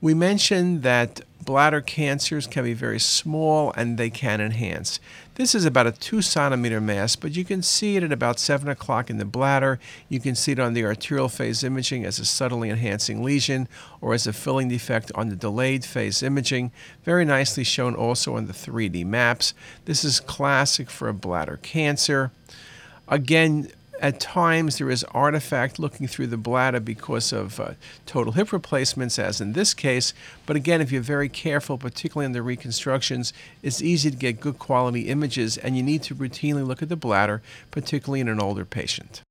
We mentioned that bladder cancers can be very small and they can enhance. This is about a two centimeter mass, but you can see it at about 7 o'clock in the bladder. You can see it on the arterial phase imaging as a subtly enhancing lesion or as a filling defect on the delayed phase imaging. Very nicely shown also on the 3D maps. This is classic for a bladder cancer. Again, at times, there is artifact looking through the bladder because of uh, total hip replacements, as in this case. But again, if you're very careful, particularly in the reconstructions, it's easy to get good quality images, and you need to routinely look at the bladder, particularly in an older patient.